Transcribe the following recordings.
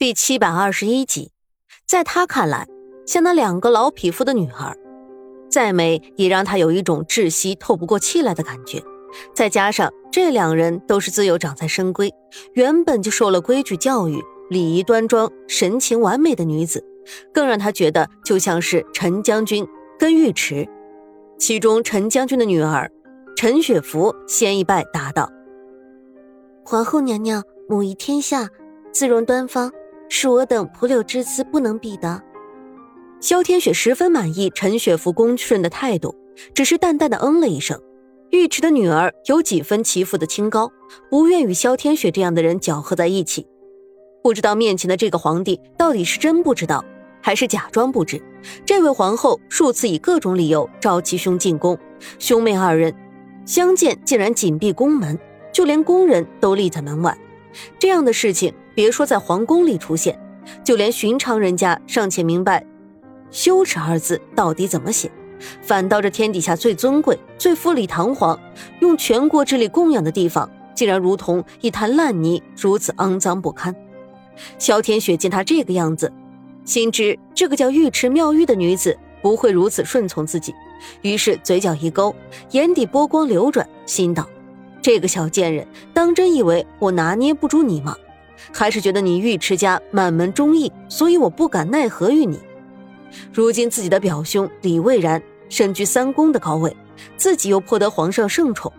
第七百二十一集，在他看来，像那两个老匹夫的女儿，再美也让他有一种窒息、透不过气来的感觉。再加上这两人都是自幼长在深闺，原本就受了规矩教育、礼仪端庄、神情完美的女子，更让他觉得就像是陈将军跟尉迟。其中，陈将军的女儿陈雪芙先一拜答道：“皇后娘娘母仪天下，姿容端方。”是我等蒲柳之姿不能比的。萧天雪十分满意陈雪芙恭顺的态度，只是淡淡的嗯了一声。尉迟的女儿有几分其父的清高，不愿与萧天雪这样的人搅和在一起。不知道面前的这个皇帝到底是真不知道，还是假装不知。这位皇后数次以各种理由召其兄进宫，兄妹二人相见竟然紧闭宫门，就连宫人都立在门外。这样的事情。别说在皇宫里出现，就连寻常人家尚且明白“羞耻”二字到底怎么写，反倒这天底下最尊贵、最富丽堂皇、用全国之力供养的地方，竟然如同一滩烂泥，如此肮脏不堪。萧天雪见他这个样子，心知这个叫尉迟妙玉的女子不会如此顺从自己，于是嘴角一勾，眼底波光流转，心道：“这个小贱人，当真以为我拿捏不住你吗？”还是觉得你尉迟家满门忠义，所以我不敢奈何于你。如今自己的表兄李蔚然身居三公的高位，自己又颇得皇上圣宠，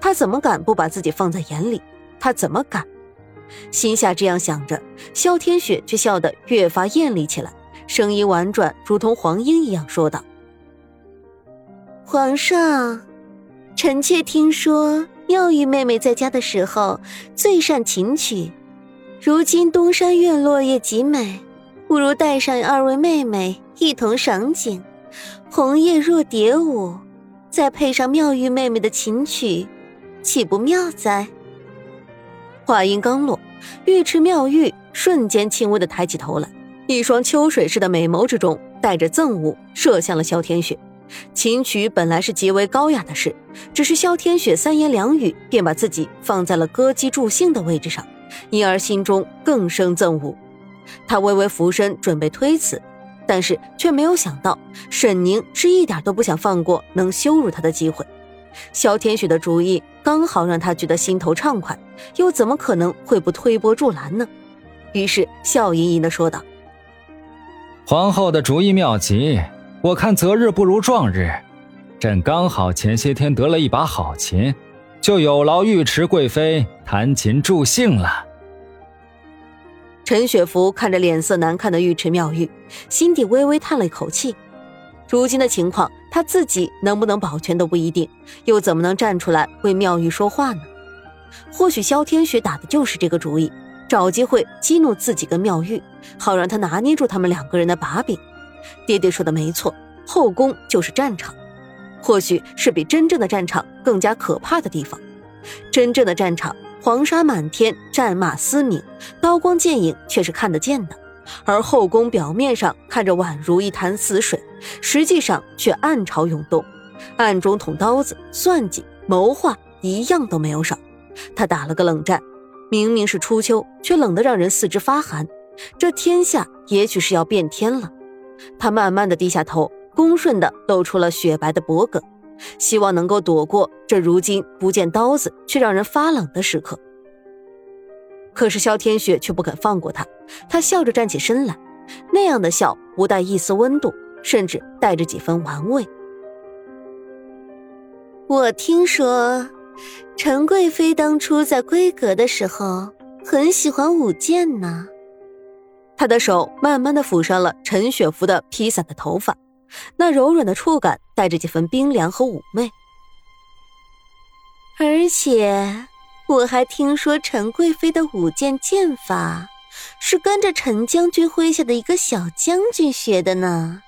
他怎么敢不把自己放在眼里？他怎么敢？心下这样想着，萧天雪却笑得越发艳丽起来，声音婉转，如同黄莺一样说道：“皇上，臣妾听说妙玉妹妹在家的时候最善琴曲。”如今东山院落叶极美，不如带上二位妹妹一同赏景。红叶若蝶舞，再配上妙玉妹妹的琴曲，岂不妙哉？话音刚落，尉迟妙玉瞬间轻微的抬起头来，一双秋水似的美眸之中带着憎恶，射向了萧天雪。琴曲本来是极为高雅的事，只是萧天雪三言两语便把自己放在了歌姬助兴的位置上。因而心中更生憎恶，他微微俯身准备推辞，但是却没有想到沈宁是一点都不想放过能羞辱他的机会。萧天雪的主意刚好让他觉得心头畅快，又怎么可能会不推波助澜呢？于是笑吟吟地说道：“皇后的主意妙极，我看择日不如撞日，朕刚好前些天得了一把好琴。”就有劳尉迟贵妃弹琴助兴了。陈雪芙看着脸色难看的尉迟妙玉，心底微微叹了一口气。如今的情况，她自己能不能保全都不一定，又怎么能站出来为妙玉说话呢？或许萧天雪打的就是这个主意，找机会激怒自己跟妙玉，好让他拿捏住他们两个人的把柄。爹爹说的没错，后宫就是战场。或许是比真正的战场更加可怕的地方。真正的战场，黄沙满天，战马嘶鸣，刀光剑影却是看得见的；而后宫表面上看着宛如一潭死水，实际上却暗潮涌动，暗中捅刀子、算计、谋划，一样都没有少。他打了个冷战，明明是初秋，却冷得让人四肢发寒。这天下也许是要变天了。他慢慢的低下头。恭顺的露出了雪白的脖颈，希望能够躲过这如今不见刀子却让人发冷的时刻。可是萧天雪却不肯放过他，他笑着站起身来，那样的笑不带一丝温度，甚至带着几分玩味。我听说，陈贵妃当初在闺阁的时候很喜欢舞剑呢。他的手慢慢的抚上了陈雪芙的披散的头发。那柔软的触感带着几分冰凉和妩媚，而且我还听说陈贵妃的舞剑剑法是跟着陈将军麾下的一个小将军学的呢。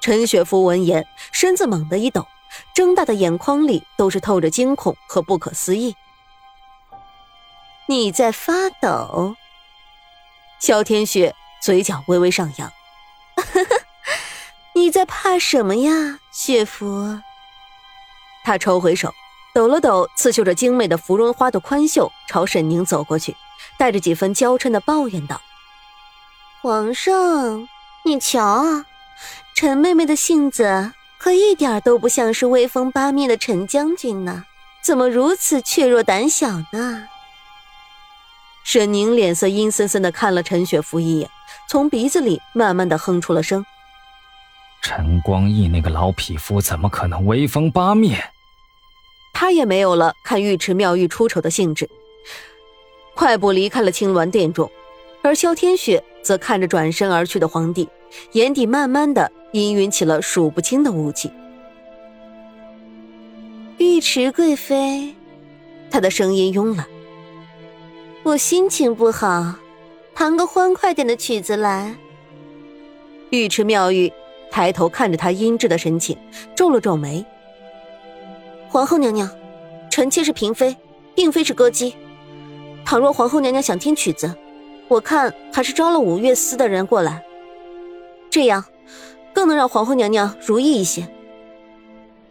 陈雪芙闻言，身子猛地一抖，睁大的眼眶里都是透着惊恐和不可思议。你在发抖？萧天雪嘴角微微上扬。你在怕什么呀，雪芙？他抽回手，抖了抖刺绣着精美的芙蓉花的宽袖，朝沈宁走过去，带着几分娇嗔的抱怨道：“皇上，你瞧啊，陈妹妹的性子可一点都不像是威风八面的陈将军呢，怎么如此怯弱胆小呢？”沈宁脸色阴森森的看了陈雪芙一眼，从鼻子里慢慢的哼出了声：“陈光义那个老匹夫怎么可能威风八面？”他也没有了看尉迟妙玉出丑的兴致，快步离开了青鸾殿中，而萧天雪则看着转身而去的皇帝，眼底慢慢的氤氲起了数不清的雾气。尉迟贵妃，他的声音慵懒。我心情不好，弹个欢快点的曲子来。尉迟妙玉抬头看着他阴鸷的神情，皱了皱眉。皇后娘娘，臣妾是嫔妃，并非是歌姬。倘若皇后娘娘想听曲子，我看还是招了五乐司的人过来，这样更能让皇后娘娘如意一些。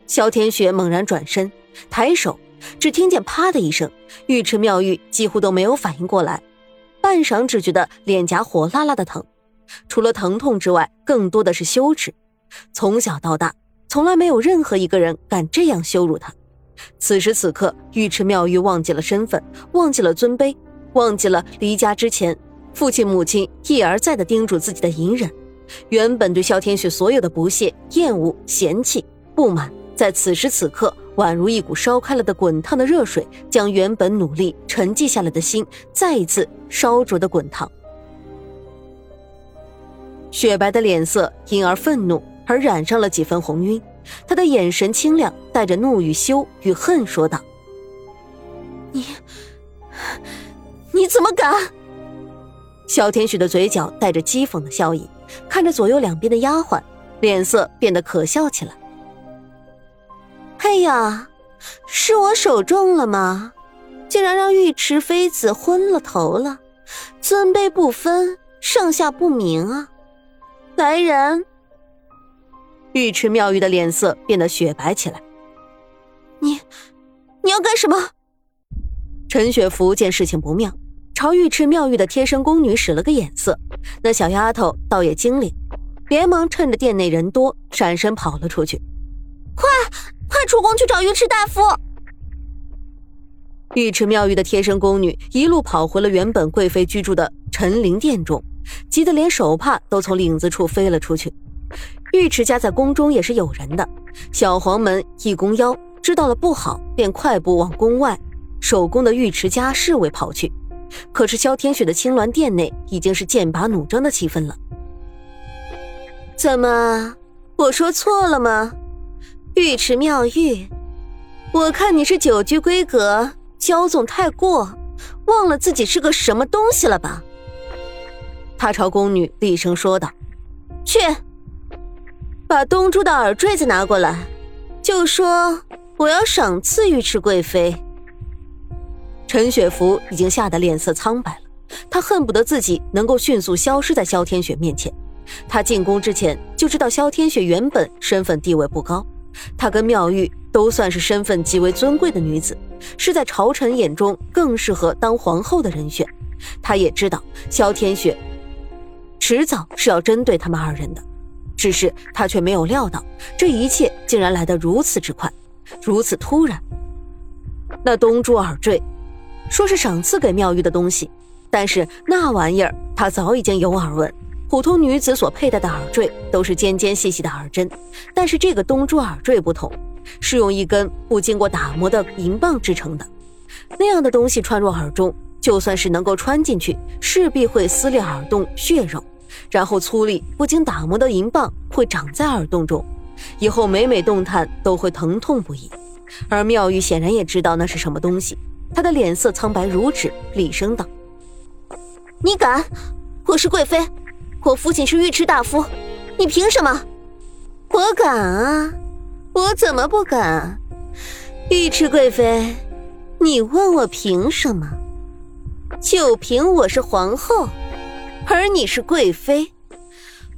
萧天雪猛然转身，抬手。只听见“啪”的一声，尉迟妙玉几乎都没有反应过来，半晌只觉得脸颊火辣辣的疼，除了疼痛之外，更多的是羞耻。从小到大，从来没有任何一个人敢这样羞辱她。此时此刻，尉迟妙玉忘记了身份，忘记了尊卑，忘记了离家之前父亲母亲一而再的叮嘱自己的隐忍。原本对萧天雪所有的不屑、厌恶、嫌弃、不满，在此时此刻。宛如一股烧开了的滚烫的热水，将原本努力沉寂下来的心再一次烧灼的滚烫。雪白的脸色因而愤怒而染上了几分红晕，他的眼神清亮，带着怒与羞与恨，说道：“你，你怎么敢？”萧天许的嘴角带着讥讽的笑意，看着左右两边的丫鬟，脸色变得可笑起来。哎呀，是我手重了吗？竟然让尉迟妃子昏了头了，尊卑不分，上下不明啊！来人！尉迟妙玉的脸色变得雪白起来。你，你要干什么？陈雪芙见事情不妙，朝尉迟妙玉的贴身宫女使了个眼色，那小丫头倒也精灵，连忙趁着殿内人多，闪身跑了出去。快！快出宫去找尉迟大夫！尉迟妙玉的贴身宫女一路跑回了原本贵妃居住的陈灵殿中，急得连手帕都从领子处飞了出去。尉迟家在宫中也是有人的，小黄门一宫腰知道了不好，便快步往宫外守宫的尉迟家侍卫跑去。可是萧天雪的青鸾殿内已经是剑拔弩张的气氛了。怎么，我说错了吗？尉迟妙玉，我看你是久居闺阁，骄纵太过，忘了自己是个什么东西了吧？他朝宫女厉声说道：“去，把东珠的耳坠子拿过来，就说我要赏赐尉迟贵妃。”陈雪芙已经吓得脸色苍白了，她恨不得自己能够迅速消失在萧天雪面前。她进宫之前就知道萧天雪原本身份地位不高。她跟妙玉都算是身份极为尊贵的女子，是在朝臣眼中更适合当皇后的人选。她也知道萧天雪迟早是要针对他们二人的，只是他却没有料到这一切竟然来得如此之快，如此突然。那东珠耳坠，说是赏赐给妙玉的东西，但是那玩意儿他早已经有耳闻。普通女子所佩戴的耳坠都是尖尖细细的耳针，但是这个东珠耳坠不同，是用一根不经过打磨的银棒制成的。那样的东西穿入耳中，就算是能够穿进去，势必会撕裂耳洞血肉，然后粗粝不经打磨的银棒会长在耳洞中，以后每每动弹都会疼痛不已。而妙玉显然也知道那是什么东西，她的脸色苍白如纸，厉声道：“你敢！我是贵妃。”我父亲是尉迟大夫，你凭什么？我敢啊！我怎么不敢？尉迟贵妃，你问我凭什么？就凭我是皇后，而你是贵妃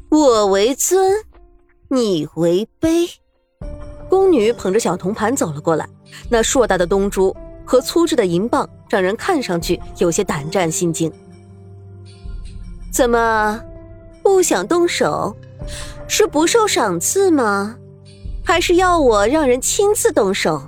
我为尊你为卑。宫女捧着小铜盘走了过来那硕大的东珠和粗制的银棒让人看上去有些胆战心惊。怎么不想动手？是不受赏赐吗？还是要我让人亲自动手？